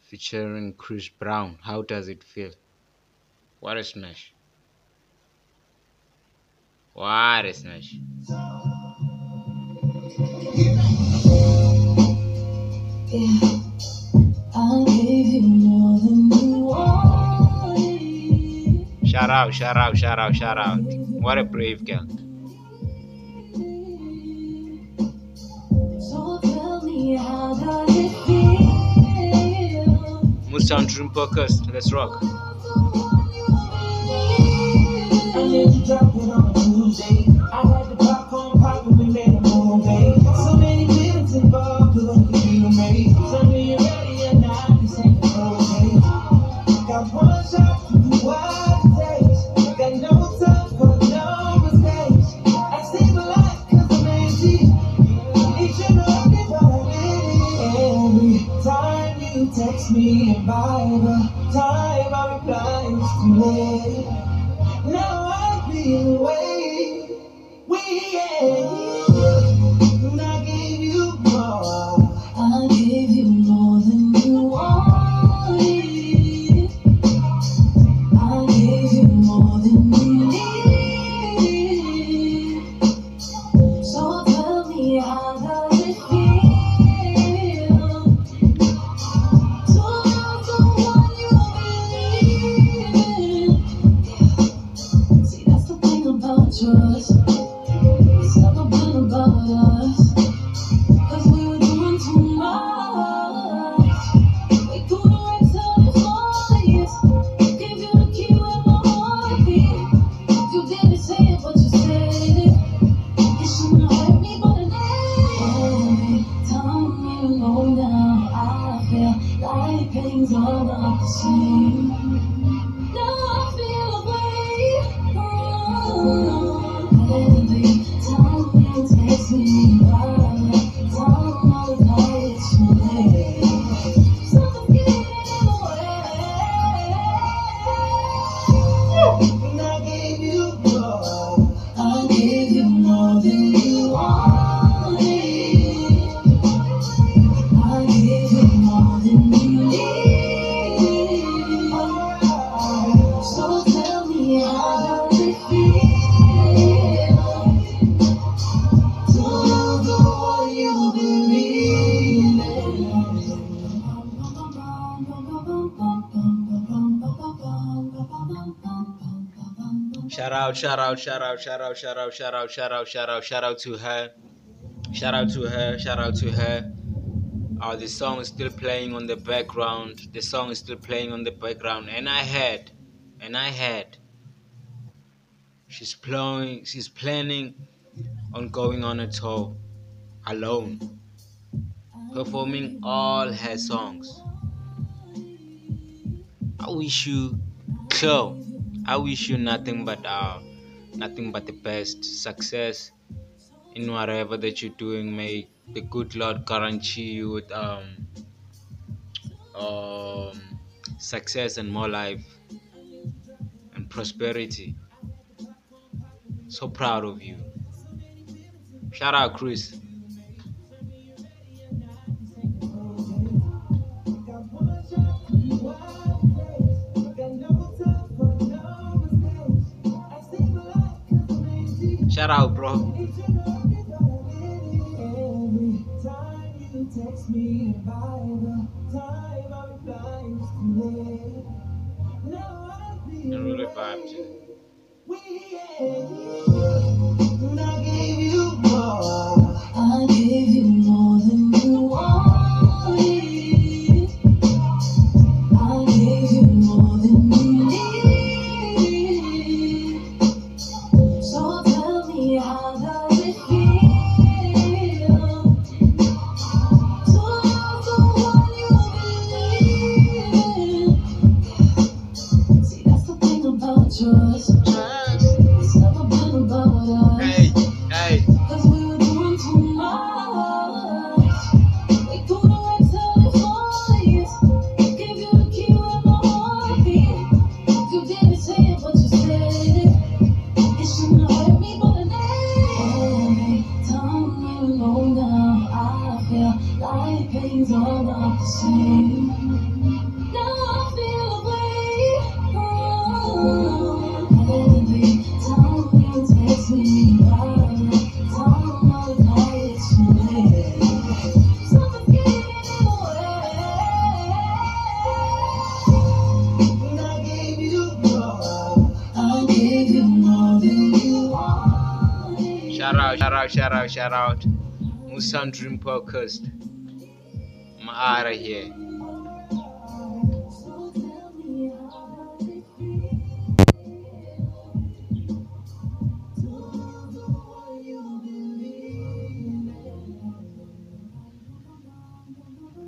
featuring Chris Brown. How does it feel? What a smash! What a smash! Yeah, I gave you more than you wanted. Shout out, shout out, shout out, shout out. What a brave girl. So tell me, how does it Mr. Andrew Perkers. Let's rock. Text me and by the time I reply, it's too late. Now I feel away. see. Shout out, shout out, shout out, shout out, shout out, shout out, shout out, shout out, shout out to her. Shout out to her, shout out to her. Uh, the song is still playing on the background. The song is still playing on the background. And I had, and I had. She's planning, she's planning on going on a tour alone, performing all her songs. I wish you, Chloe, I wish you nothing but uh, nothing but the best success in whatever that you're doing. May the good Lord guarantee you with um, um, success and more life and prosperity. So proud of you. Shout out, Chris. Shout out, bro. I really vibe to it. Shout out, shout out, shout out, shout out. Musan Dream Podcast. I'm out of here.